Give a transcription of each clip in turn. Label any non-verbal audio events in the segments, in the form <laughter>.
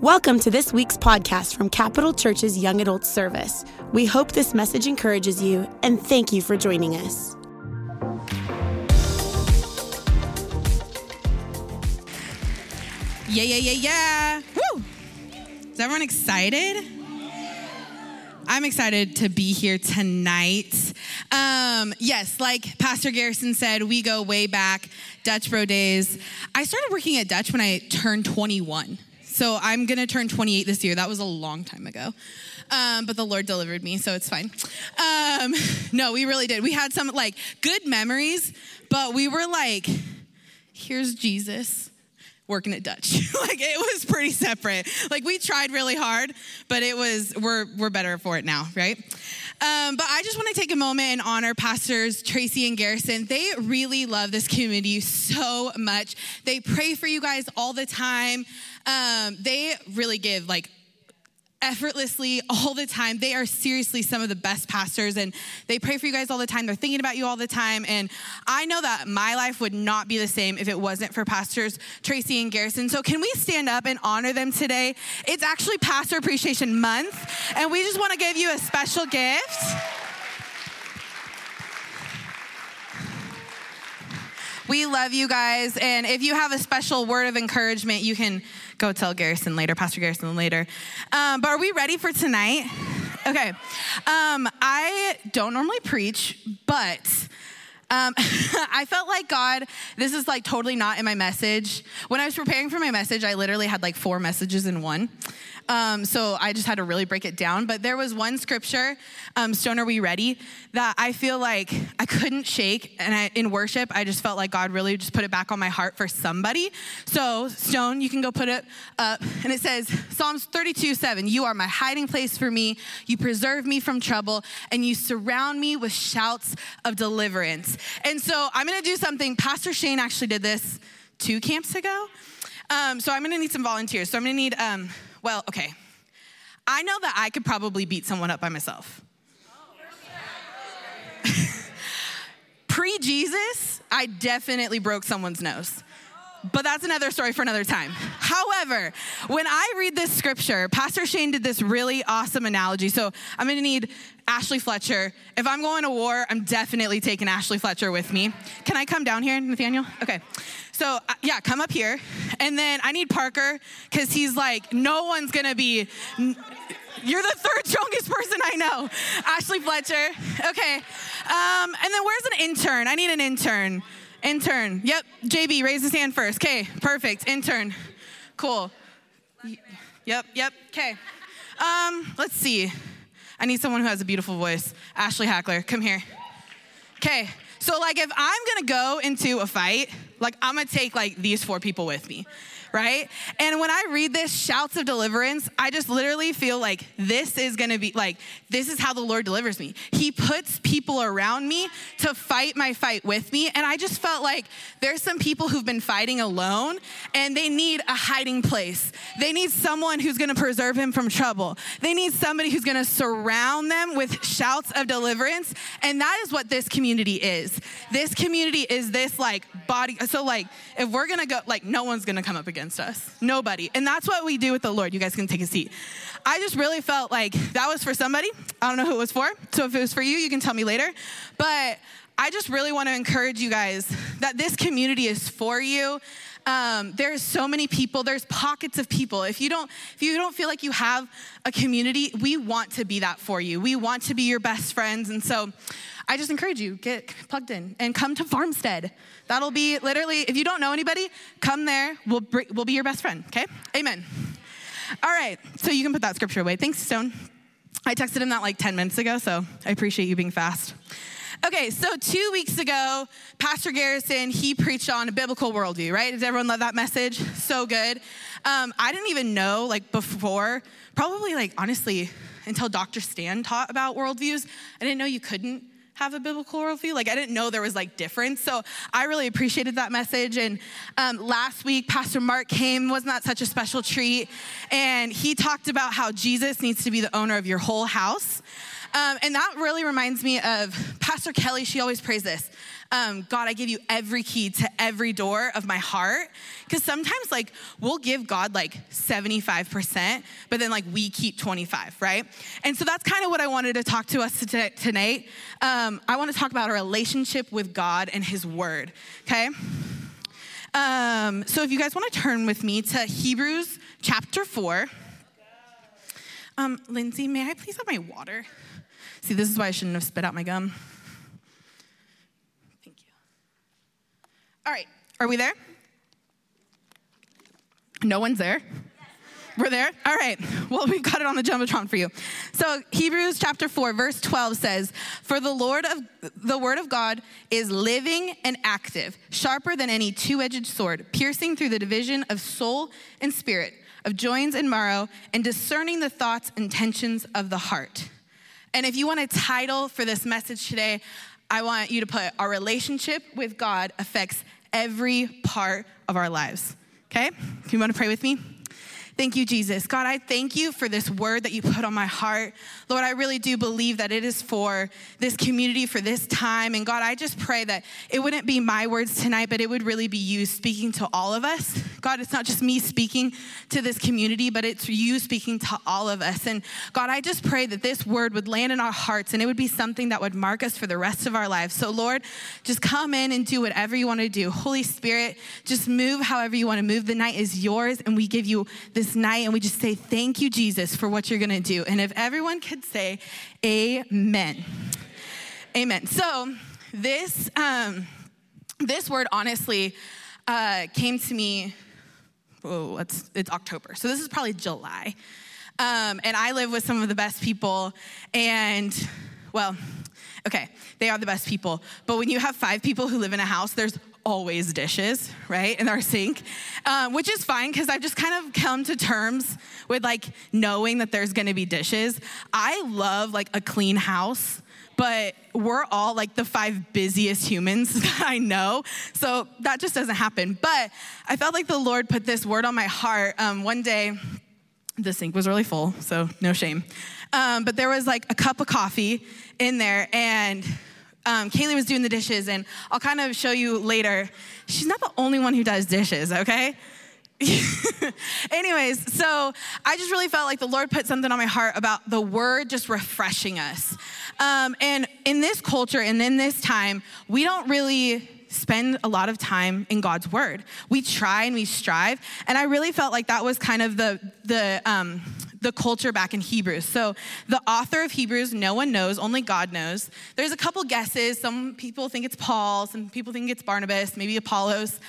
Welcome to this week's podcast from Capital Church's Young Adult Service. We hope this message encourages you and thank you for joining us. Yeah, yeah, yeah, yeah. Woo! Is everyone excited? I'm excited to be here tonight. Um, yes, like Pastor Garrison said, we go way back, Dutch Bro days. I started working at Dutch when I turned 21. So I'm gonna turn 28 this year. That was a long time ago. Um, but the Lord delivered me, so it's fine. Um, <laughs> no, we really did. We had some like good memories, but we were like, here's Jesus working at Dutch. <laughs> like it was pretty separate. Like we tried really hard, but it was we're we're better for it now, right? Um, but I just want to take a moment and honor pastors Tracy and Garrison. They really love this community so much. They pray for you guys all the time. Um, they really give like effortlessly all the time. They are seriously some of the best pastors and they pray for you guys all the time. They're thinking about you all the time. And I know that my life would not be the same if it wasn't for pastors Tracy and Garrison. So can we stand up and honor them today? It's actually Pastor Appreciation Month and we just want to give you a special gift. We love you guys. And if you have a special word of encouragement, you can go tell Garrison later, Pastor Garrison later. Um, but are we ready for tonight? Okay. Um, I don't normally preach, but um, <laughs> I felt like God, this is like totally not in my message. When I was preparing for my message, I literally had like four messages in one. Um, so I just had to really break it down. But there was one scripture, um, Stone, are we ready? That I feel like I couldn't shake. And I, in worship, I just felt like God really just put it back on my heart for somebody. So, Stone, you can go put it up. And it says, Psalms 32 7, You are my hiding place for me. You preserve me from trouble, and you surround me with shouts of deliverance. And so I'm gonna do something. Pastor Shane actually did this two camps ago. Um, so I'm gonna need some volunteers. So I'm gonna need, um, well, okay. I know that I could probably beat someone up by myself. <laughs> Pre Jesus, I definitely broke someone's nose. But that's another story for another time. However, when I read this scripture, Pastor Shane did this really awesome analogy. So I'm gonna need Ashley Fletcher. If I'm going to war, I'm definitely taking Ashley Fletcher with me. Can I come down here, Nathaniel? Okay. So, uh, yeah, come up here. And then I need Parker, because he's like, no one's gonna be. You're the third <laughs> strongest person I know. Ashley Fletcher. Okay. Um, and then where's an intern? I need an intern. Intern. Yep. JB, raise his hand first. Okay, perfect. Intern. Cool. Yep, yep. Okay. Um, let's see. I need someone who has a beautiful voice. Ashley Hackler, come here. Okay. So like if I'm gonna go into a fight, like I'm gonna take like these four people with me right? And when I read this, shouts of deliverance, I just literally feel like this is gonna be like, this is how the Lord delivers me. He puts people around me to fight my fight with me. And I just felt like there's some people who've been fighting alone and they need a hiding place. They need someone who's gonna preserve him from trouble. They need somebody who's gonna surround them with shouts of deliverance. And that is what this community is. This community is this like body. So, like, if we're gonna go, like, no one's gonna come up against against us. Nobody. And that's what we do with the Lord. You guys can take a seat. I just really felt like that was for somebody. I don't know who it was for. So if it was for you, you can tell me later. But I just really want to encourage you guys that this community is for you. Um, there's so many people. There's pockets of people. If you don't, if you don't feel like you have a community, we want to be that for you. We want to be your best friends, and so I just encourage you get plugged in and come to Farmstead. That'll be literally, if you don't know anybody, come there. We'll, we'll be your best friend, okay? Amen. All right, so you can put that scripture away. Thanks, Stone. I texted him that like 10 minutes ago, so I appreciate you being fast. Okay, so two weeks ago, Pastor Garrison, he preached on a biblical worldview, right? Does everyone love that message? So good. Um, I didn't even know, like, before, probably, like, honestly, until Dr. Stan taught about worldviews, I didn't know you couldn't have a biblical worldview. Like I didn't know there was like difference. So I really appreciated that message. And um, last week, Pastor Mark came. Wasn't that such a special treat? And he talked about how Jesus needs to be the owner of your whole house. Um, and that really reminds me of Pastor Kelly. She always prays this um, God, I give you every key to every door of my heart. Because sometimes, like, we'll give God like 75%, but then, like, we keep 25, right? And so that's kind of what I wanted to talk to us tonight. Um, I want to talk about a relationship with God and His Word, okay? Um, so if you guys want to turn with me to Hebrews chapter 4. Um, Lindsay, may I please have my water? See, this is why I shouldn't have spit out my gum. Thank you. All right, are we there? No one's there? We're there? All right. Well, we've got it on the Jumbotron for you. So, Hebrews chapter 4, verse 12 says, For the Lord of the word of God is living and active, sharper than any two-edged sword, piercing through the division of soul and spirit, of joints and marrow, and discerning the thoughts and intentions of the heart. And if you want a title for this message today, I want you to put Our relationship with God affects every part of our lives. Okay? Do you want to pray with me? Thank you, Jesus. God, I thank you for this word that you put on my heart. Lord, I really do believe that it is for this community, for this time. And God, I just pray that it wouldn't be my words tonight, but it would really be you speaking to all of us. God, it's not just me speaking to this community, but it's you speaking to all of us. And God, I just pray that this word would land in our hearts and it would be something that would mark us for the rest of our lives. So, Lord, just come in and do whatever you want to do. Holy Spirit, just move however you want to move. The night is yours, and we give you this this night and we just say, Thank you, Jesus, for what you're going to do. And if everyone could say, Amen. Amen. So, this, um, this word honestly uh, came to me, oh, it's, it's October. So, this is probably July. Um, and I live with some of the best people. And, well, okay, they are the best people. But when you have five people who live in a house, there's always dishes, right, in our sink, um, which is fine because I've just kind of come to terms with like knowing that there's gonna be dishes. I love like a clean house but we're all like the five busiest humans <laughs> that I know. So that just doesn't happen. But I felt like the Lord put this word on my heart. Um, one day, the sink was really full, so no shame. Um, but there was like a cup of coffee in there, and um, Kaylee was doing the dishes, and I'll kind of show you later. She's not the only one who does dishes, okay? <laughs> Anyways, so I just really felt like the Lord put something on my heart about the word just refreshing us. Um, and in this culture and in this time, we don't really spend a lot of time in God's word. We try and we strive, and I really felt like that was kind of the the um, the culture back in Hebrews. So the author of Hebrews, no one knows, only God knows. There's a couple guesses. Some people think it's Paul, some people think it's Barnabas, maybe Apollos.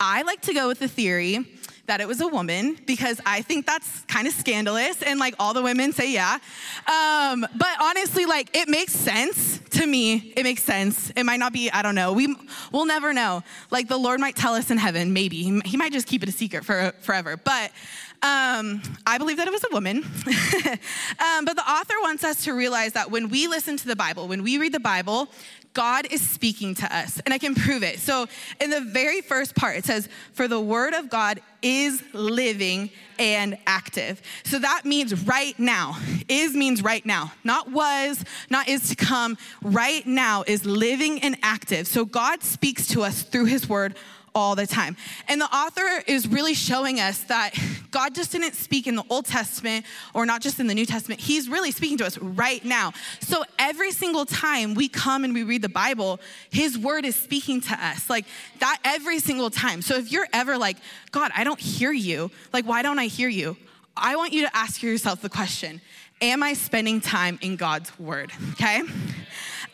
I like to go with the theory that it was a woman because I think that's kind of scandalous and like all the women say yeah. Um, but honestly, like it makes sense to me. It makes sense. It might not be, I don't know. We, we'll never know. Like the Lord might tell us in heaven, maybe. He might just keep it a secret for forever. But um, I believe that it was a woman. <laughs> um, but the author wants us to realize that when we listen to the Bible, when we read the Bible, God is speaking to us, and I can prove it. So, in the very first part, it says, For the word of God is living and active. So that means right now. Is means right now, not was, not is to come. Right now is living and active. So God speaks to us through his word all the time. And the author is really showing us that God just didn't speak in the Old Testament or not just in the New Testament. He's really speaking to us right now. So every single time we come and we read the Bible, his word is speaking to us like that every single time. So if you're ever like, God, I don't hear you, like, why don't I hear you? I want you to ask yourself the question Am I spending time in God's word? <laughs> Okay?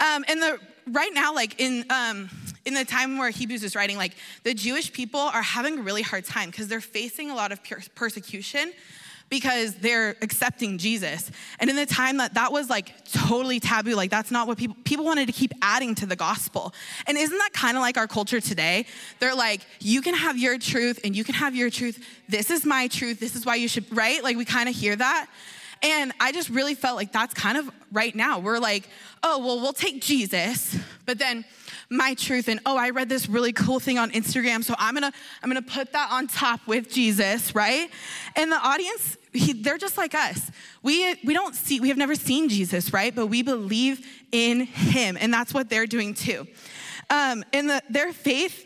Um, and the right now, like in um, in the time where Hebrews is writing, like the Jewish people are having a really hard time because they're facing a lot of persecution because they're accepting Jesus. And in the time that that was like totally taboo, like that's not what people people wanted to keep adding to the gospel. And isn't that kind of like our culture today? They're like, you can have your truth and you can have your truth. This is my truth. This is why you should, right? Like we kind of hear that. And I just really felt like that's kind of right now. We're like, oh, well, we'll take Jesus, but then my truth and oh i read this really cool thing on instagram so i'm gonna i'm gonna put that on top with jesus right and the audience he, they're just like us we we don't see we have never seen jesus right but we believe in him and that's what they're doing too Um, and the, their faith,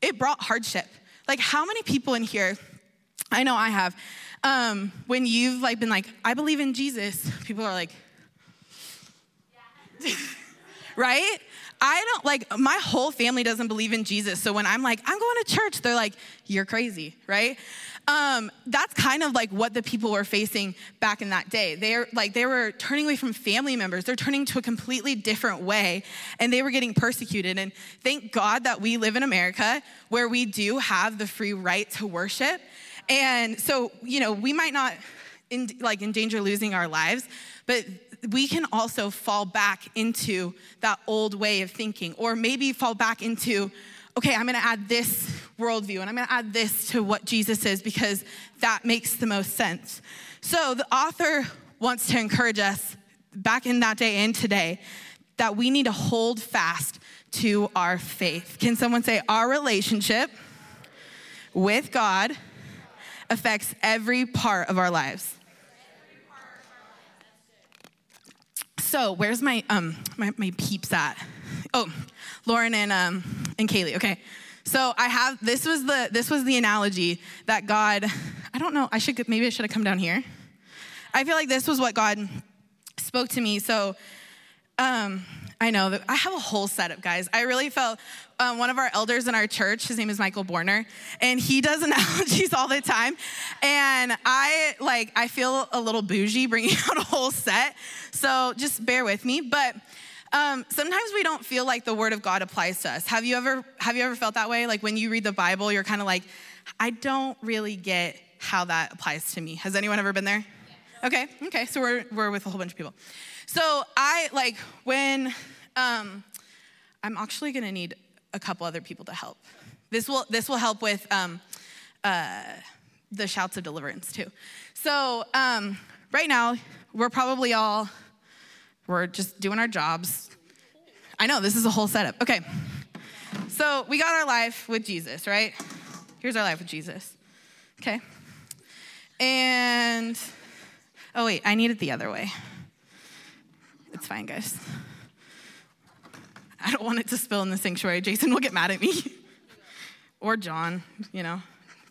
it brought hardship. Like, how many people in here, I know I have, um, when you've like been like, I believe in Jesus, people are like, <laughs> right? I don't like my whole family doesn't believe in Jesus. So when I'm like, I'm going to church, they're like, you're crazy, right? Um, that's kind of like what the people were facing back in that day. They're like they were turning away from family members. They're turning to a completely different way, and they were getting persecuted. And thank God that we live in America where we do have the free right to worship. And so, you know, we might not in, like endanger losing our lives, but we can also fall back into that old way of thinking, or maybe fall back into, okay, I'm gonna add this worldview and I'm gonna add this to what Jesus is because that makes the most sense. So the author wants to encourage us back in that day and today that we need to hold fast to our faith. Can someone say, Our relationship with God affects every part of our lives? So where's my um my, my peeps at? Oh, Lauren and um and Kaylee. Okay. So I have this was the this was the analogy that God, I don't know, I should maybe I should have come down here. I feel like this was what God spoke to me. So um I know that I have a whole setup, guys. I really felt um, one of our elders in our church, his name is Michael Borner, and he does <laughs> analogies all the time. And I like, I feel a little bougie bringing <laughs> out a whole set. So just bear with me. But um, sometimes we don't feel like the word of God applies to us. Have you ever have you ever felt that way? Like when you read the Bible, you're kind of like, I don't really get how that applies to me. Has anyone ever been there? Okay, okay. So we're we're with a whole bunch of people. So I like when um, I'm actually gonna need a couple other people to help. This will this will help with um, uh, the shouts of deliverance too. So um, right now we're probably all we're just doing our jobs. I know this is a whole setup. Okay, so we got our life with Jesus, right? Here's our life with Jesus. Okay, and oh wait, I need it the other way. It's fine, guys. I don't want it to spill in the sanctuary. Jason will get mad at me. <laughs> or John, you know.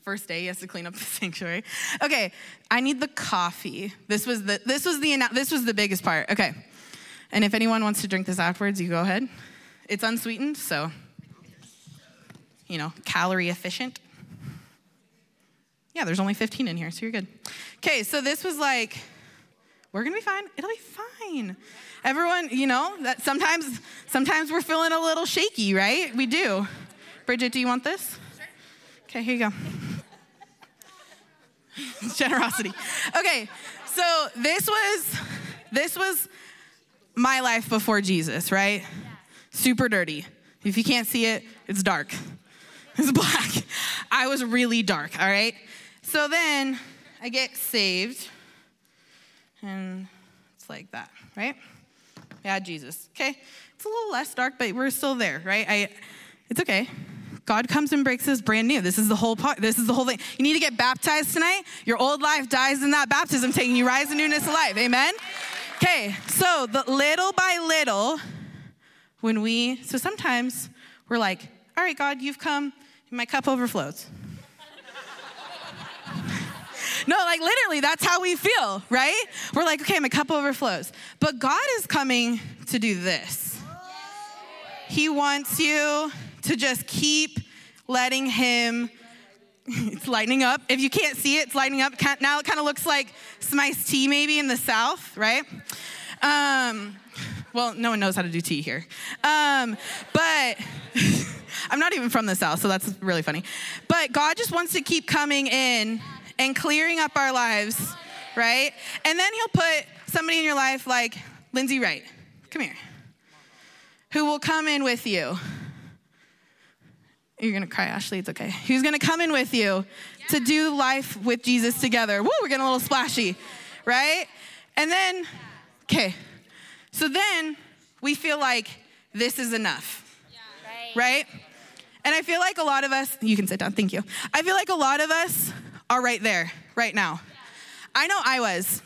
First day, he has to clean up the <laughs> sanctuary. Okay, I need the coffee. This was the this was the this was the biggest part. Okay. And if anyone wants to drink this afterwards, you go ahead. It's unsweetened, so you know, calorie efficient. Yeah, there's only 15 in here, so you're good. Okay, so this was like, we're gonna be fine. It'll be fine. Everyone, you know, that sometimes sometimes we're feeling a little shaky, right? We do. Bridget, do you want this? Sure. Okay, here you go. <laughs> Generosity. Okay, so this was this was my life before Jesus, right? Super dirty. If you can't see it, it's dark. It's black. I was really dark, all right? So then I get saved, and it's like that, right? Yeah, Jesus. Okay, it's a little less dark, but we're still there, right? I, it's okay. God comes and breaks us brand new. This is the whole part. This is the whole thing. You need to get baptized tonight. Your old life dies in that baptism, taking you rise in newness of life. Amen. Okay, so the little by little, when we, so sometimes we're like, all right, God, you've come, my cup overflows. No, like literally, that's how we feel, right? We're like, okay, my cup overflows. But God is coming to do this. He wants you to just keep letting Him. <laughs> It's lighting up. If you can't see it, it's lighting up. Now it kind of looks like some iced tea, maybe in the South, right? Um, well, no one knows how to do tea here. Um, but <laughs> I'm not even from the South, so that's really funny. But God just wants to keep coming in and clearing up our lives, right? And then He'll put somebody in your life like Lindsay Wright. Come here. Who will come in with you you're to cry, Ashley. It's okay. Who's to come in with you to do life with Jesus together? Woo, we're getting a little splashy, right? And then, okay. So then we feel like this is enough, right? And I feel like a lot of us, you can sit down, thank you. I feel like a lot of us are right there, right now. I know I was.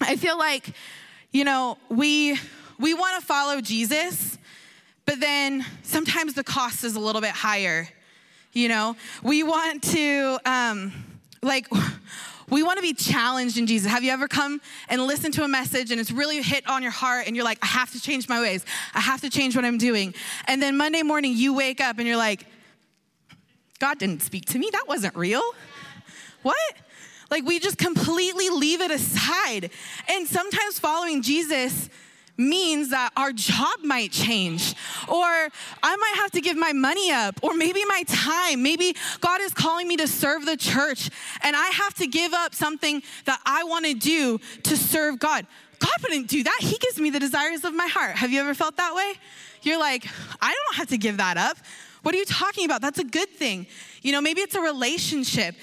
I feel like, you know, we we want to follow Jesus, but then sometimes the cost is a little bit higher. You know, we want to, um, like, we want to be challenged in Jesus. Have you ever come and listened to a message and it's really hit on your heart and you're like, I have to change my ways. I have to change what I'm doing. And then Monday morning you wake up and you're like, God didn't speak to me. That wasn't real. What? Like we just completely leave it aside. And sometimes following Jesus means that our job might change, or I might have to give my money up, or maybe my time. Maybe God is calling me to serve the church, and I have to give up something that I want to do to serve God. God wouldn't do that. He gives me the desires of my heart. Have you ever felt that way? You're like, I don't have to give that up. What are you talking about? That's a good thing. You know, maybe it's a relationship.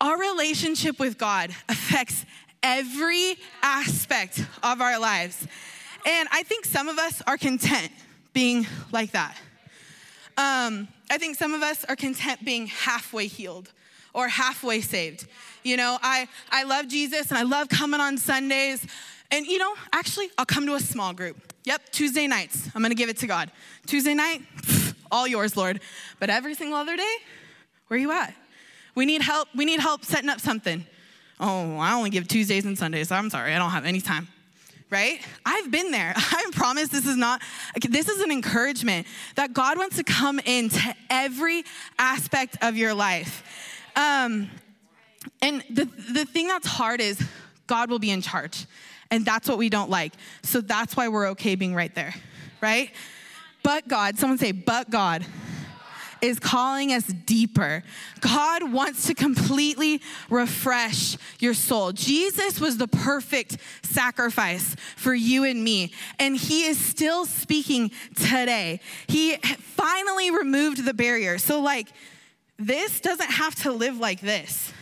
Our relationship with God affects every aspect of our lives. And I think some of us are content being like that. Um, I think some of us are content being halfway healed or halfway saved. You know, I, I love Jesus and I love coming on Sundays. And, you know, actually, I'll come to a small group. Yep, Tuesday nights. I'm gonna give it to God. Tuesday night, all yours, Lord. But every single other day, where are you at? We need help. We need help setting up something. Oh, I only give Tuesdays and Sundays. I'm sorry, I don't have any time right? I've been there. <laughs> I promise this is not, this is an encouragement that God wants to come into every aspect of your life. Um, and the, the thing that's hard is God will be in charge. And that's what we don't like. So that's why we're okay being right there, right? But God, someone say, but God is calling us deeper. God wants to completely refresh your soul. Jesus was the perfect sacrifice for you and me, and He is still speaking today. He finally removed the barrier. So, like, this doesn't have to live like this,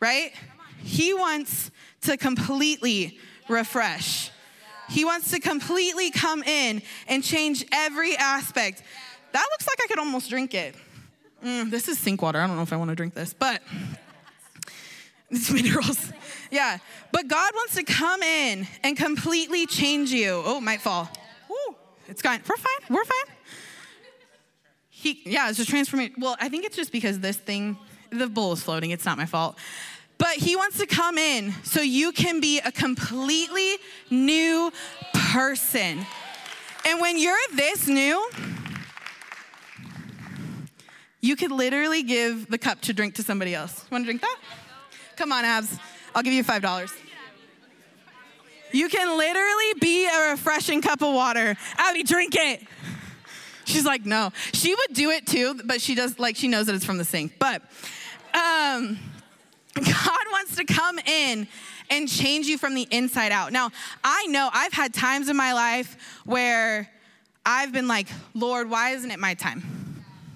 right? He wants to completely refresh. He wants to completely come in and change every aspect that looks like I could almost drink it. Mm, this is sink water. I don't know if I want to drink this, but <laughs> it's minerals. Yeah. But God wants to come in and completely change you. Oh, might fall. Woo. It's fine. We're fine. We're fine. He, yeah, it's just transformation. Well, I think it's just because this thing, the bowl is floating. It's not my fault. But he wants to come in so you can be a completely new person. And when you're this new, you could literally give the cup to drink to somebody else. Want to drink that? Come on, Abs. I'll give you $5. You can literally be a refreshing cup of water. Abby, drink it. She's like, no. She would do it too, but she does, like, she knows that it's from the sink. But um, God wants to come in and change you from the inside out. Now, I know I've had times in my life where I've been like, Lord, why isn't it my time?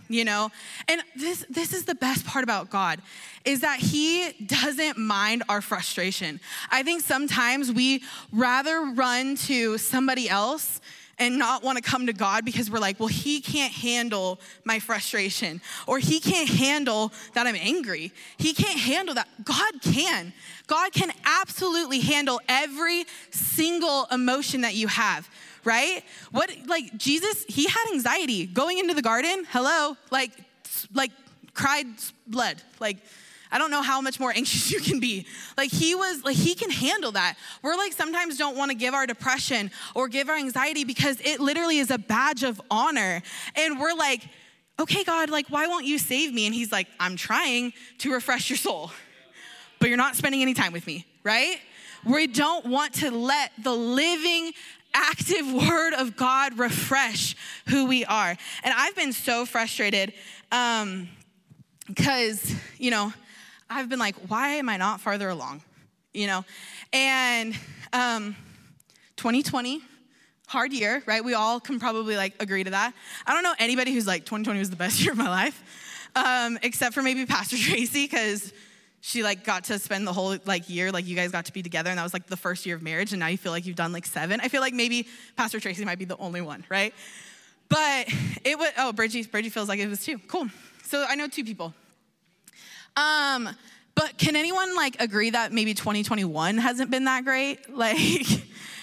You know and this this is the best part about god is that he doesn't mind our frustration i think sometimes we rather run to somebody else and not want to come to God because we're like, well, he can't handle my frustration, or he can't handle that I'm angry. He can't handle that. God can. God can absolutely handle every single emotion that you have right? What like Jesus, he had anxiety going into the garden. Hello, like like cried blood. Like I don't know how much more <laughs> anxious you can be. Like he was like he can handle that. We're like sometimes don't want to give our depression or give our anxiety because it literally is a badge of honor. And we're like, "Okay, God, like why won't you save me?" And he's like, "I'm trying to refresh your soul. But you're not spending any time with me." Right? We don't want to let the living active <laughs> word of God refresh who we are. And I've been so frustrated Um, because, um, you know, I've been like, why am I not farther along? You know? And um, 2020, hard year, right? We all can probably like agree to that. I don't know anybody who's like, 2020 was the best <laughs> year of my life, um, except for maybe Pastor <laughs> Tracy, because she like got to spend the whole like year like you guys got to be together and that was like the first year of marriage and now you feel like you've done like seven. I feel like maybe pastor tracy might be the only one right? But it was oh bridgie bridgie feels like it was two. Cool. So i know two people. Um but can anyone like agree that maybe 2021 hasn't been that great? <laughs>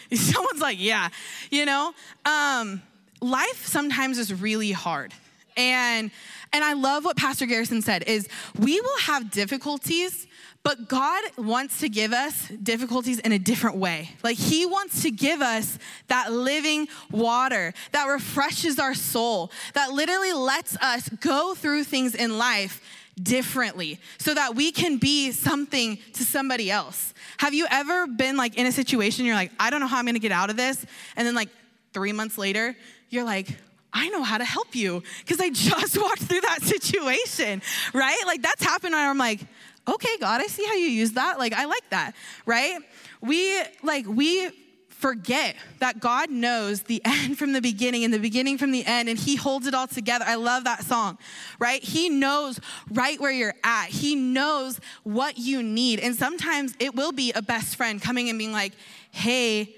Like someone's like yeah you know? Um life sometimes is really hard. And and I love what Pastor Garrison said is we will have difficulties, but God wants to give us difficulties in a different way. Like he wants to give us that living water that refreshes our soul, that literally lets us go through things in life differently so that we can be something to somebody else. Have you ever been like in a situation you're like, I don't know how I'm gonna get out of this? And then like three months later, you're like, I know how to help you because I <laughs> just walked through that situation, right? Like that's happened and I'm like, okay, God, I see how you use that. Like I like that, right? We like we forget that God knows the <laughs> end from the beginning and the beginning from the end, and He holds it all together. I love that song, right? He knows right where you're at, He knows what you need. And sometimes it will be a best friend coming and being like, hey,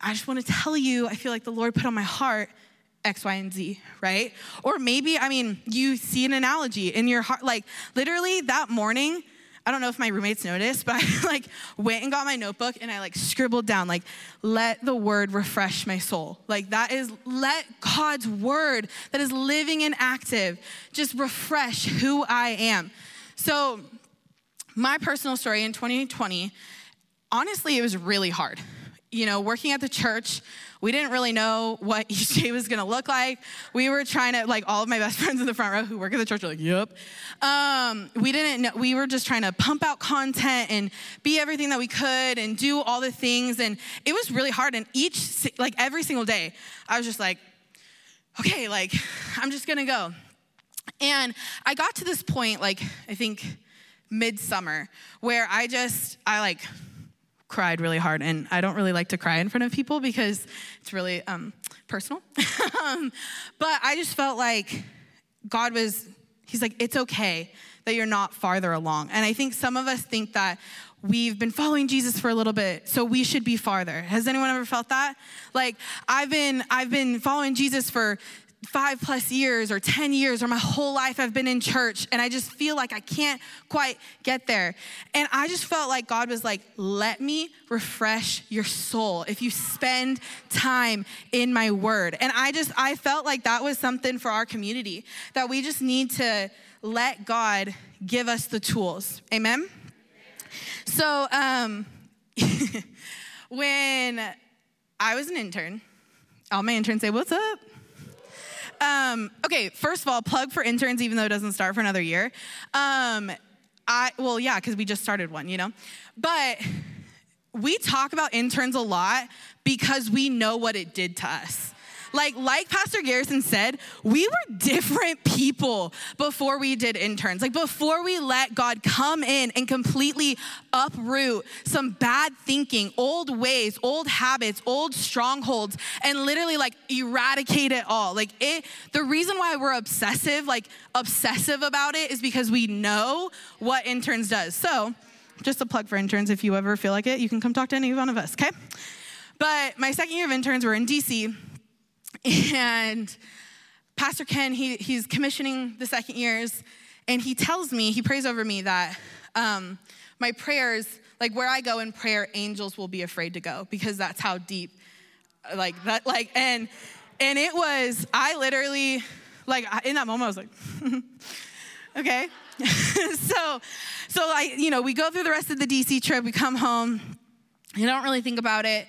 I just want to tell you, I feel like the Lord put on my heart X, Y, and Z, right? Or maybe, I mean, you see an analogy in your heart. Like, literally that morning, I don't know if my roommates noticed, <laughs> but I like went and got my notebook and I like scribbled down, like, let the word refresh my soul. Like, that is, let God's word that is living and active just refresh who I am. So, my personal story in 2020, honestly, it was really hard. You know, working at the church, we didn't really know what <laughs> each day was gonna look like. We were trying to, like, all of my best <laughs> friends in the front row who work at the church were like, yep. Um, we didn't know, we were just trying to pump out content and be everything that we could and do all the things. And it was really hard. And each, like, every single day, I was just like, okay, like, I'm just gonna go. And I got to this point, like, I think midsummer, where I just, I like, cried really hard. And I don't really like to cry in front of people because it's really um, personal. <laughs> um, but I just felt like God was, He's like, it's okay that you're not farther along. And I think some of us think that we've been following Jesus for a little bit, so we should be farther. Has anyone ever felt that? Like I've been I've been following Jesus for five plus years or 10 years or my whole life I've been in church and I just feel like I can't quite get there. And I just felt like God was like, let me refresh your soul if you spend time in my word. And I just, I felt like that was something for our community that we just need to let God give us the tools. Amen? So, um, <laughs> when I was an intern, all my interns say, What's up? Um, okay, first of all, plug for interns, even though it doesn't start for another year. Um, I well, yeah, because we just started one, you know. But we talk about interns a lot because we know what it did to us. Like, like Pastor Garrison said, we were different people before we did interns. Like, before we let God come in and completely uproot some bad thinking, old ways, old habits, old strongholds, and literally like eradicate it all. Like, it, the reason why we're obsessive, like obsessive about it, is because we know what interns does. So, just a plug for interns if you ever feel like it, you can come talk to any one of us, okay? But my second year of interns, we're in DC, <laughs> and Pastor Ken, he, he's commissioning the second years, and he tells me, he prays over me that um, my prayers, like where I go in prayer, angels will be afraid to go because that's how deep, like that, like, and, and it was, I literally, like in that moment, I was like, <laughs> okay. <laughs> so, so I, you know, we go through the rest of the DC trip, we come home, you don't really think about it.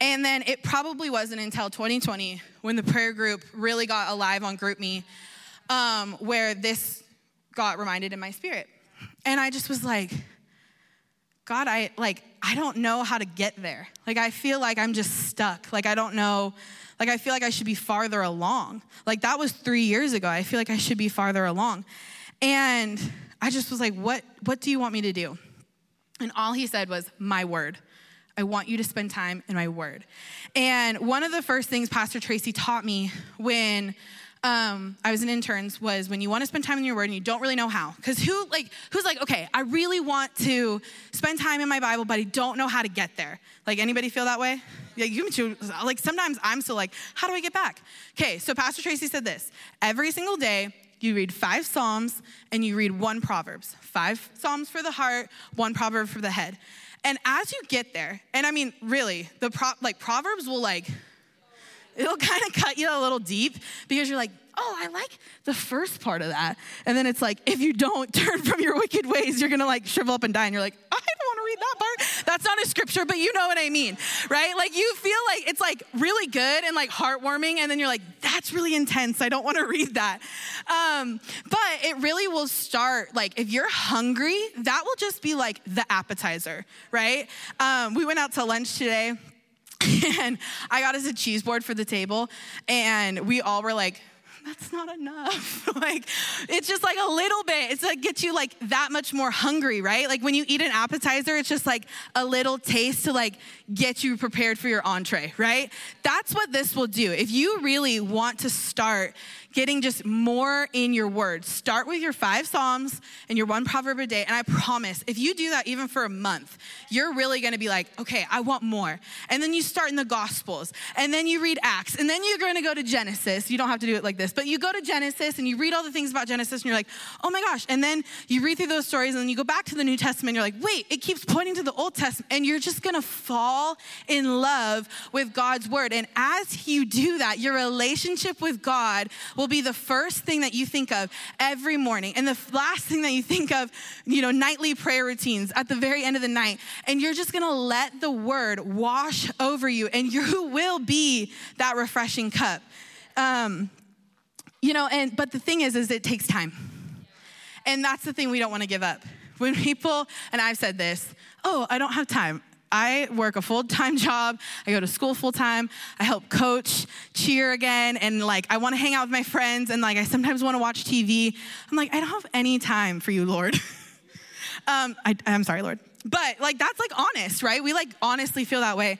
And then it probably wasn't until 2020 when the prayer group really got alive on GroupMe um, where this got reminded in my spirit. And I just was like, God, I like I don't know how to get there. Like I feel like I'm just stuck. Like I don't know like I feel like I should be farther along. Like that was 3 years ago. I feel like I should be farther along. And I just was like, "What what do you want me to do?" And all he said was, "My word." I want you to spend time in my word. And one of the first things Pastor Tracy taught me when um, I was an intern was when you want to spend time in your word and you don't really know how. Because who like who's like, okay, I really want to spend time in my Bible, but I don't know how to get there. Like anybody feel that way? Yeah, you too. Like sometimes I'm still like, how do I get back? Okay, so Pastor Tracy said this: every single day you read five Psalms and you read one Proverbs. Five Psalms for the heart, one proverb for the head. And as you get there, and I mean, really, the pro, like Proverbs will like it'll kind of cut you a little deep because you're like, oh, I like the first part of that. And then it's like, if you don't <laughs> turn from your wicked ways, you're gonna like shrivel up and die. And you're like, I don't wanna read that part. That's not a scripture, but you know what I mean, right? Like you feel like it's like really good and like heartwarming. And then you're like, that's really intense. I don't wanna <laughs> read that. Um, but it really will start like, if you're hungry, that will just be like the appetizer, right? Um, we went out to lunch today. <laughs> And I got us a cheese board for the table, and we all were like, that's not enough. <laughs> like, it's just like a little bit. It's like gets you like that much more hungry, right? Like when you eat an appetizer, it's just like a little taste to like get you prepared for your entree, right? That's what this will do. If you really want to start getting just more in your words. Start with your five Psalms and your one proverb a day. And I promise, if you do that even for a month, you're really gonna be like, okay, I want more. And then you start in the Gospels, and then you read Acts, and then you're gonna go to Genesis. You don't have to do it like this, but you go to Genesis and you read all the things about Genesis, and you're like, oh my gosh. And then you read through those stories, and then you go back to the New Testament, and you're like, wait, it keeps pointing to the Old Testament, and you're just gonna fall in love with God's word. And as you do that, your relationship with God will be the first thing that you think of every morning and the last thing that you think of, you know, nightly prayer routines at the very end of the night. And you're just gonna let the word wash over you and you <laughs> will be that refreshing cup. Um, you know, and but the thing is, is it takes time. And that's the thing we don't wanna give up. When people, and I've said this, oh, I don't have time. I work a full time <laughs> job. I go to school full time. I help coach, cheer again, and like I want to hang out with my friends, and like I sometimes want to watch TV. I'm like, I don't have any time for you, Lord. <laughs> um, I, I'm sorry, Lord. But like that's like honest, right? We like honestly feel that way.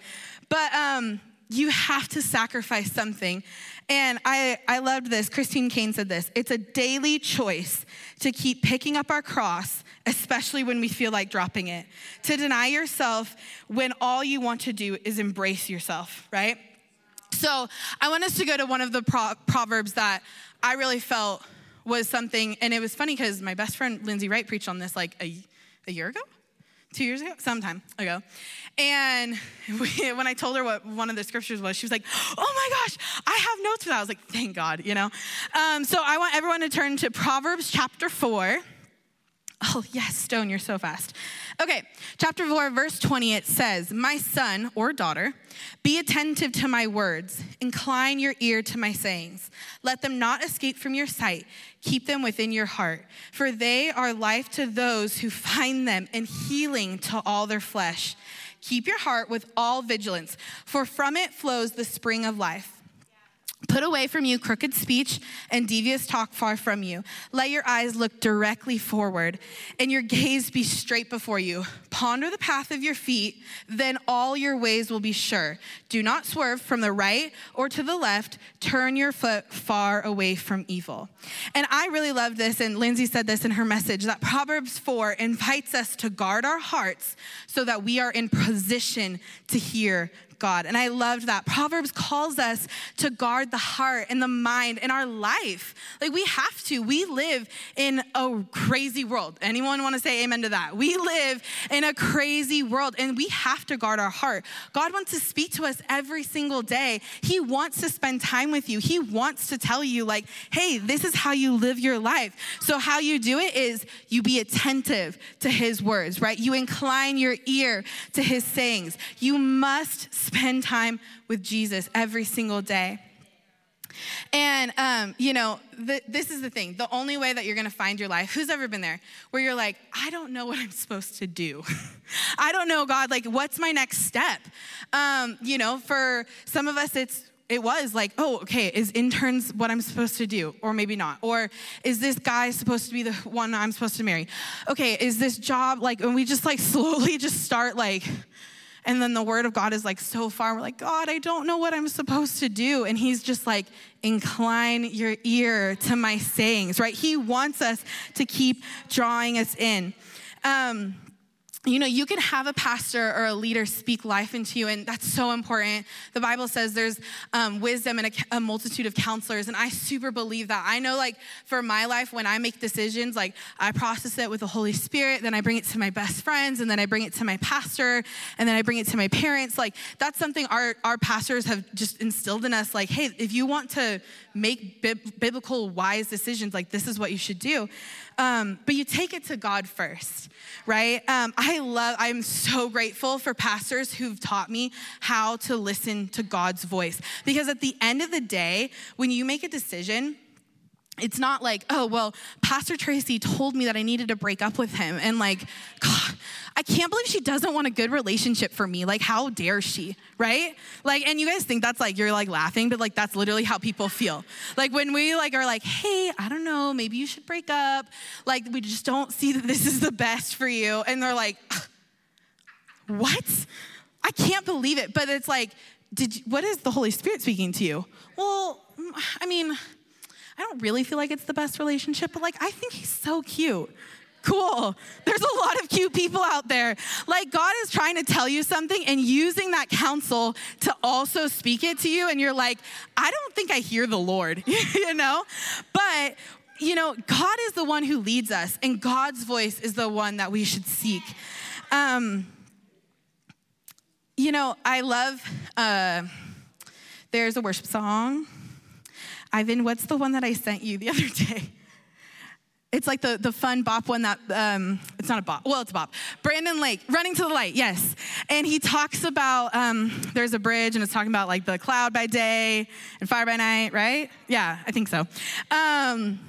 But um, you have to sacrifice something. And I, I loved this. Christine Caine said this it's a daily choice to keep picking up our cross, especially when we feel like dropping it. To deny yourself when all you want to do is embrace yourself, right? So I want us to go to one of the pro- proverbs that I really felt was something, and it was funny because my best friend Lindsay Wright preached on this like a, a year ago, two years ago, sometime ago. And <laughs> we, when I told her what one of the scriptures was, she was like, oh my gosh, I have notes for that. I was like, thank God, you know? Um, so I want everyone to turn to Proverbs chapter 4. <laughs> Oh, yes, Stone, you're so fast. Okay, chapter 4, verse 20, it says, My son or daughter, be attentive to my words, incline your ear to my sayings. Let them not escape from your sight, keep them within your heart, for they are life to those who find them and healing to all their flesh. Keep your heart with all vigilance, for from it flows the spring of life. Put away from you crooked speech and devious talk far from you. Let your eyes look directly forward and your gaze be straight before you. Ponder the path of your feet, then all your ways will be sure. Do not swerve from the right or to the left. Turn your foot far away from evil. And I really love this, and Lindsay said this in her message that Proverbs 4 invites us to guard our hearts so that we are in position to hear God. And I loved that. Proverbs calls us to guard the heart and the mind in our life. Like we have to. We live in a crazy world. Anyone want to say amen to that? We live in a crazy world and we have to guard our heart. God wants to speak to us every single day. He wants to spend time with you. He wants to tell you, like, hey, this is how you live your life. So, how you do it is you be attentive to His words, right? You incline your ear to His sayings. You must spend time with Jesus every single day. And, um, you know, the, this is the thing the only way that you're gonna find your life, who's ever been there, where you're like, I don't know what I'm supposed to do. <laughs> I don't know, God, like, what's my next step? Um, you know, for some of us, it's, it was like, oh, okay, is interns what I'm supposed to do? Or maybe not. Or is this guy supposed to be the one I'm supposed to marry? Okay, is this job like, and we just like <laughs> slowly just start like, and then the word of God is like so far. We're like, God, I don't know what I'm supposed to do. And he's just like, incline your ear to my sayings, right? He wants us to keep drawing us in. Um, you know, you can have a pastor or a leader speak life into you, and that's so important. The Bible says there's um, wisdom and a, a, multitude of counselors, and I super believe that. I know, like, for my life, when I make decisions, like, I process it with the Holy Spirit, then I bring it to my best friends, and then I bring it to my pastor, and then I bring it to my parents. Like, that's something our, our pastors have just instilled in us. Like, hey, if you want to make bi- biblical, wise decisions, like, this is what you should do. Um, but you take it to God first, right? Um, I love, I'm so grateful for pastors who've taught me how to listen to God's voice. Because at the end of the day, when you make a decision, it's not like, oh, well, Pastor Tracy told me that I needed to break up with him. And like, God, <sighs> I can't believe she doesn't want a good relationship for me. Like, how dare she, right? Like, and you guys think that's like, you're like laughing, but like, that's literally how people feel. Like, when we like are like, hey, I don't know, maybe you should break up. Like, we just don't see that this is the best for you. And they're like, <sighs> what? I can't believe it. But it's like, did you, what is the Holy Spirit speaking to you? Well, I mean, I don't really feel like it's the best relationship, but like, I think he's so cute. Cool. There's a lot of cute people out there. Like, God is trying to tell you something and using that counsel to also speak it to you. And you're like, I don't think I hear the Lord, <laughs> you know? But, you know, God is the one who leads us, and God's voice is the one that we should seek. Um, you know, I love, uh, there's a worship song Ivan, what's the one that I sent you the <laughs> other day? It's like the, the fun bop one that, um, it's not a bop, well, it's a bop. Brandon Lake, Running to the Light, yes. And he talks about, um, there's a bridge and it's talking about like the cloud by day and fire by night, right? Yeah, I think so. Um,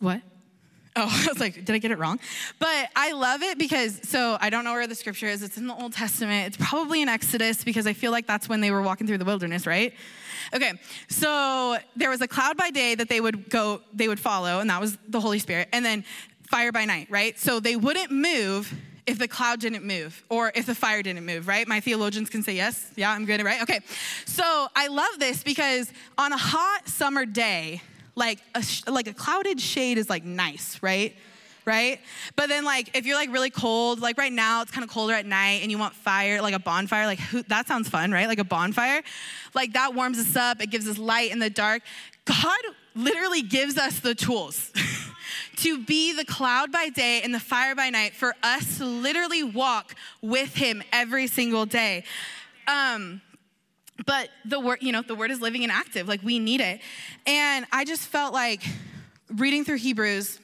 what? <laughs> Oh, <laughs> I was like, did I get it wrong? But I love it because, so I don't know where the scripture is. It's in the Old Testament. It's probably in Exodus because I feel like that's when they were walking through the wilderness, right? Okay, so there was a cloud by day that they would go, they would follow, and that was the Holy Spirit, and then fire by night, right? So they wouldn't move if the cloud didn't move or if the fire didn't move, right? My theologians can say yes. Yeah, I'm good, right? Okay. So I love this because on a hot summer day, like a, like a clouded shade is like nice, right? right? But then, like, if you're like really cold, like right now, it's kind of colder at night and you want fire, like a bonfire, like who, that sounds fun, right? Like a bonfire. Like that warms us up, it gives us light in the dark. God literally gives us the tools <laughs> to be the cloud by day and the fire by night for us to literally walk with Him every single day. Um, but the word, you know, the word is living and active. Like we need it. And I just felt like reading through Hebrews,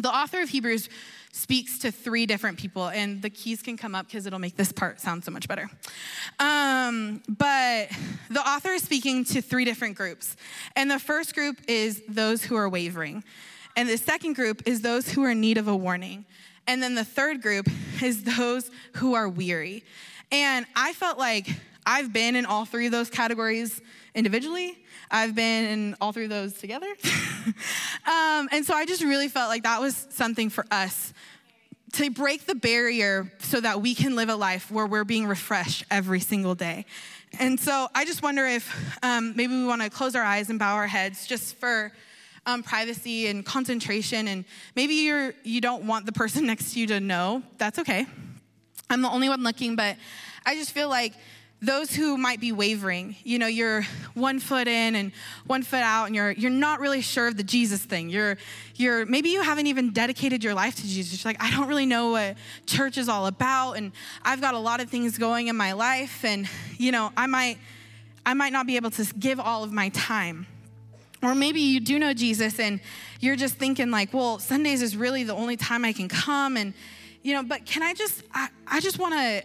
the author of Hebrews speaks to three different people, and the keys can come up because it'll make this part sound so much better. Um, but the author is speaking to three different groups. And the first group is those who are wavering, and the second group is those who are in need of a warning. And then the third group is those who are weary. And I felt like I've been in all three of those categories individually. I've been in all three of those together. <laughs> um, and so I just really felt like that was something for us to break the barrier so that we can live a life where we're being refreshed every single day. And so I just wonder if um, maybe we want to close our eyes and bow our heads just for um, privacy and concentration. And maybe you're you don't want the person <laughs> next to you to know. That's okay. I'm the only one looking, but I just feel like those who might be wavering. You know you're one foot in and one foot out and you're you're not really sure of the jesus thing. You're you're maybe you haven't even dedicated your life to jesus. You're like i don't really know what church is all about and i've got a lot of things going in my life and you know i might i might not be able to give all of my time. Or maybe you do know jesus and you're just thinking like well sundays is really the only time i can come and you know but can i just i, I just want to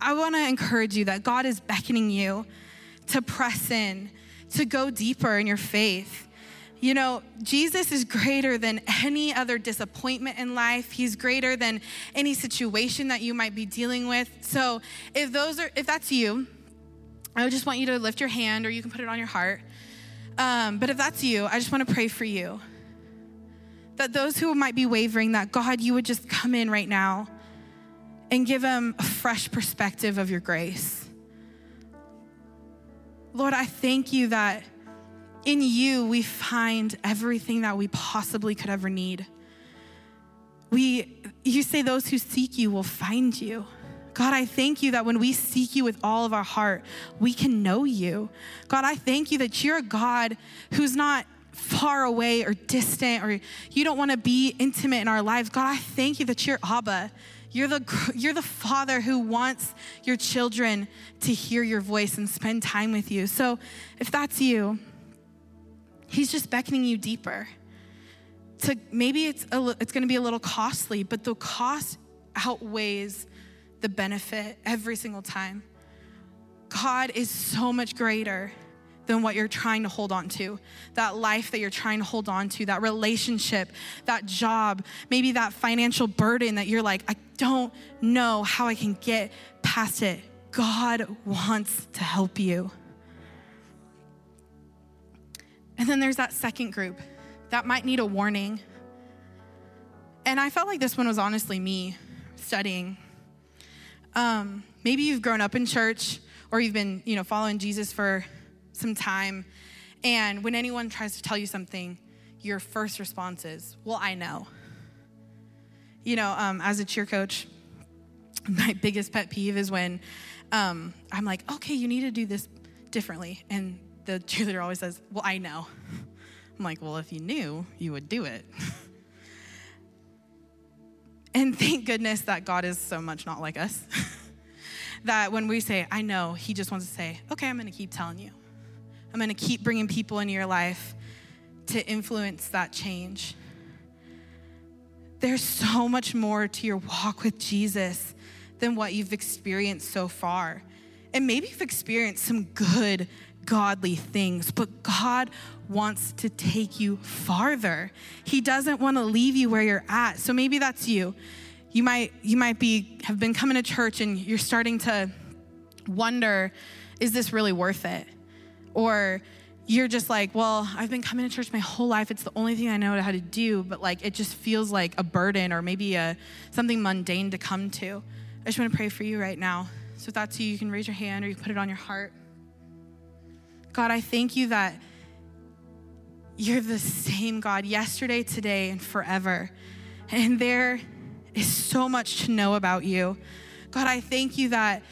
I want to encourage you that God is beckoning you to press in, to go deeper in your faith. You know, Jesus is greater than any other disappointment in life. He's greater than any situation that you might be dealing with. So, if those are if that's you, I just want you to lift your hand or you can put it on your heart. Um, but if that's you, I just want to pray for you. That those who might be wavering, that God, you would just come in right now and give them a fresh perspective of your grace. Lord, I thank you that in you we find everything that we possibly could ever need. we you say those who seek you will find you. God, I thank you that when we seek you with all of our heart, we can know you. God, I thank you that you're a God who's not far away or distant or you don't want to be intimate in our lives. God, I thank you that you're Abba. You're the, you're the father who wants your children to hear your voice and spend time with you. So if that's you, he's just beckoning you deeper. To maybe it's, a, it's going to be a little costly, but the cost outweighs the benefit every single time. God is so much greater than what you're trying to hold on to. That life that you're trying to hold on to, that relationship, that job, maybe that financial burden that you're like, I don't know how I can get past it. God wants to help you. And then there's that second group that might need a warning. And I felt like this one was honestly me studying. Um, maybe you've grown up in church or you've been, you know, following Jesus for some time. And when anyone tries to tell you something, your first response is, Well, I know. You know, um, as a cheer coach, my <laughs> biggest pet peeve is when um, I'm like, Okay, you need to do this differently. And the <laughs> cheerleader always says, Well, I know. I'm like, Well, if you knew, you would do it. <laughs> and thank goodness that God is so much not like us. that when we say, I know, He just wants to say, Okay, I'm going to keep telling you. I'm going to keep bringing people into your life to influence that change. There's so much more to your walk with Jesus than what you've experienced so far. And maybe you've experienced some good, godly things, but God wants to take you farther. He doesn't want to leave you where you're at. So maybe that's you. You might you might be have been coming to church and you're starting to wonder is this really worth it? Or you're just like, well, I've been coming to church my whole life. It's the only thing I know how to do, but like it just feels like a burden or maybe a something mundane to come to. I just want to pray for you right now. So if that's you, you can raise your hand or you can put it on your heart. God, I thank you that you're the same God yesterday, today, and forever. And there is so much to know about you. God, I thank you that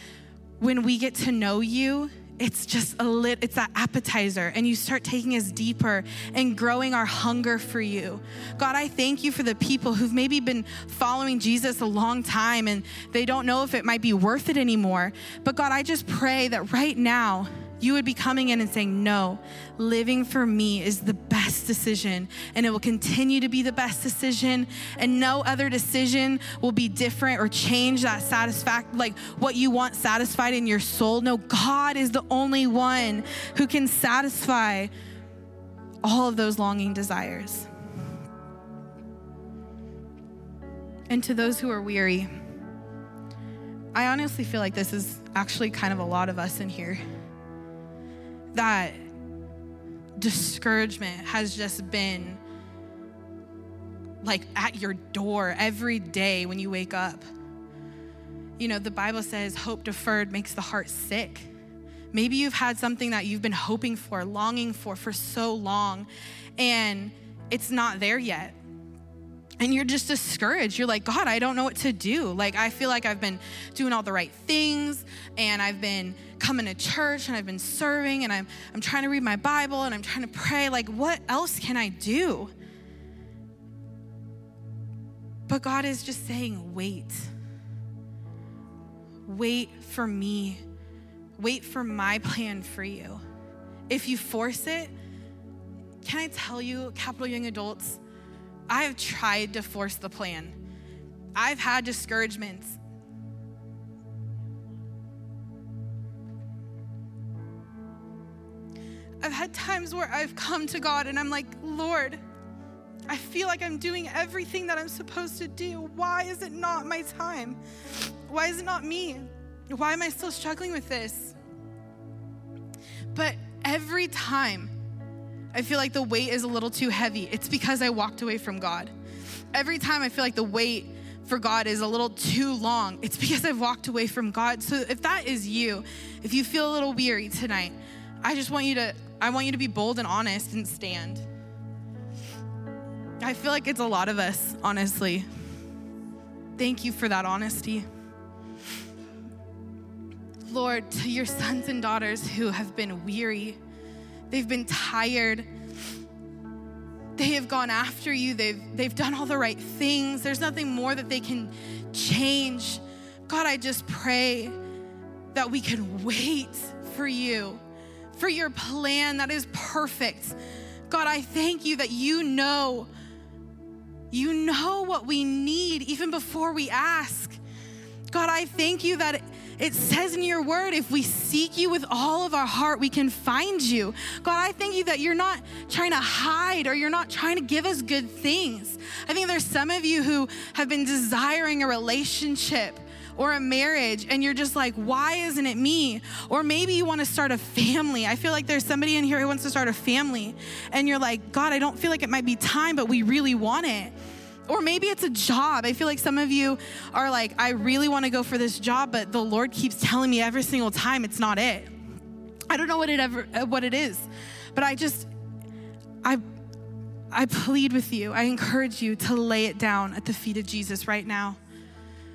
when we get to know you, it's just a lit it's that appetizer and you start taking us deeper and growing our hunger for you. God i thank you for the people who've maybe been following jesus a long time and they don't know if it might be worth it anymore. But god i just pray that right now you would be coming in and saying, No, living for me is the best decision, and it will continue to be the best decision, and no other decision will be different or change that satisfact like what you want satisfied in your soul. No, God is the only one who can satisfy all of those longing desires. And to those who are weary, I honestly feel like this is actually kind of a lot of us in here that discouragement has just been like at your door every day when you wake up. You know, the Bible says hope deferred makes the heart sick. Maybe you've had something that you've been hoping for, longing for for so long, and it's not there yet and you're just discouraged. You're like, God, I don't know what to do. Like, I feel like I've been doing all the right things and I've been coming to church and I've been serving and I'm, I'm trying to read my Bible and I'm trying to pray. Like, what else can I do? But God is just saying, wait. Wait for me. Wait for my plan for you. If you force it, can I tell you, Capital Young Adults, I have tried to force the plan. I've had discouragements. I've had times where I've come to God and I'm like, Lord, I feel like I'm doing everything that I'm supposed to do. Why is it not my time? Why is it not me? Why am I still struggling with this? But every time I feel like the weight is a little too heavy, it's because I walked away from God. Every time I feel like the wait for God is a little too long, it's because I've walked away from God. So if that is you, if you feel a little weary tonight, I just want you to I want you to be bold and honest and stand. I feel like it's a lot of us, honestly. Thank you for that honesty. Lord, to your sons and daughters who have been weary, they've been tired, they have gone after you, they've, they've done all the right things, there's nothing more that they can change. God, I just pray that we can wait for you, for your plan that is perfect. God, I thank you that you know, you know what we need even before we ask. God, I thank you that it says in your word, if we seek you with all of our heart, we can find you. God, I thank you that you're not trying to hide or you're not trying to give us good things. I think there's some of you who have been desiring a relationship or a marriage and you're just like, why isn't it me? Or maybe you want to start a family. I feel like there's somebody in here who wants to start a family and you're like, God, I don't feel like it might be time, but we really want it. Or maybe it's a job. I feel like some of you are like, I really want to go for this job, but the Lord keeps telling me every single time it's not it. I don't know what it ever uh, what it is, but I just I I plead with you. I encourage you to lay it down at the feet of Jesus right now.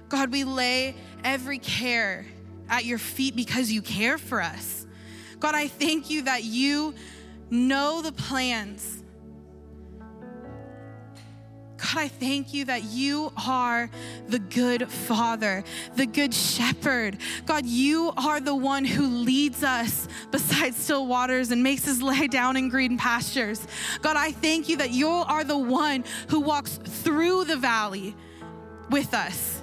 God, we lay every care at your feet because you care for us. God, I thank you that you know the plans God, I thank you that you are the good father, the good shepherd. God, you are the one who leads us beside still waters and makes us lie down in green pastures. God, I thank you that you are the one who walks through the valley with us.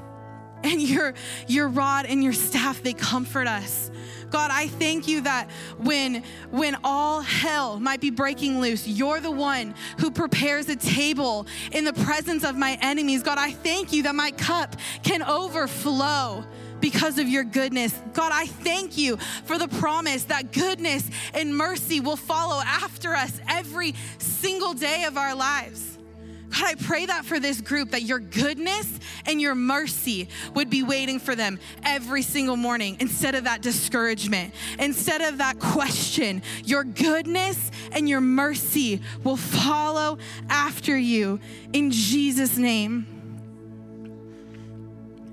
And your, your rod and your staff, they comfort us. God, I thank you that when when all hell might be breaking loose, you're the one who prepares a table in the presence of my enemies. God, I thank you that my cup can overflow because of your goodness. God, I thank you for the promise that goodness and mercy will follow after us every single day of our lives. God, I pray that for this group, that your goodness and your mercy would be waiting for them every single morning instead of that discouragement, instead of that question. Your goodness and your mercy will follow after you in Jesus' name.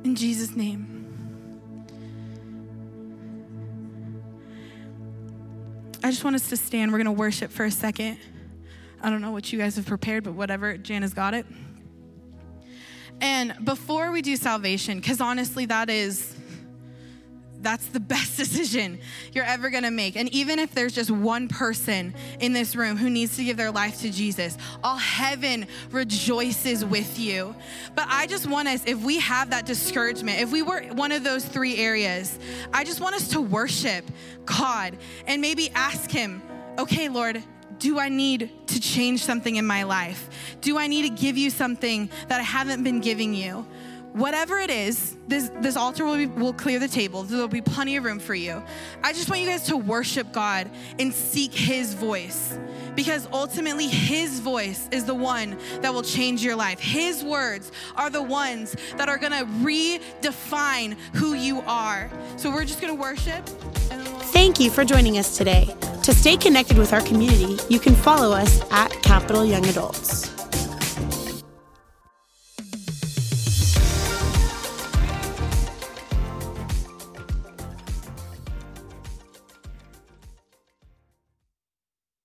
In Jesus' name. I just want us to stand. We're going to worship for a second. I don't know what you guys have prepared, but whatever, Jana's got it. And before we do salvation, because honestly, that is that's the <laughs> best decision you're ever gonna make. And even if there's just one person in this room who needs to give their life to Jesus, all heaven rejoices with you. But I just want us, if we have that discouragement, if we were one of those three areas, I just want us to worship God and maybe ask Him, okay, Lord, do I need to change something in my life? Do I need to give you something that I haven't been giving you? Whatever it is, this, this altar will, be, will clear the table. There'll be plenty of room for you. I just want you guys to worship God and seek His voice because ultimately His voice is the one that will change your life. His words are the ones that are gonna redefine who you are. So we're just gonna worship. Thank you for joining us today. To stay connected with our community, you can follow us at Capital Young Adults.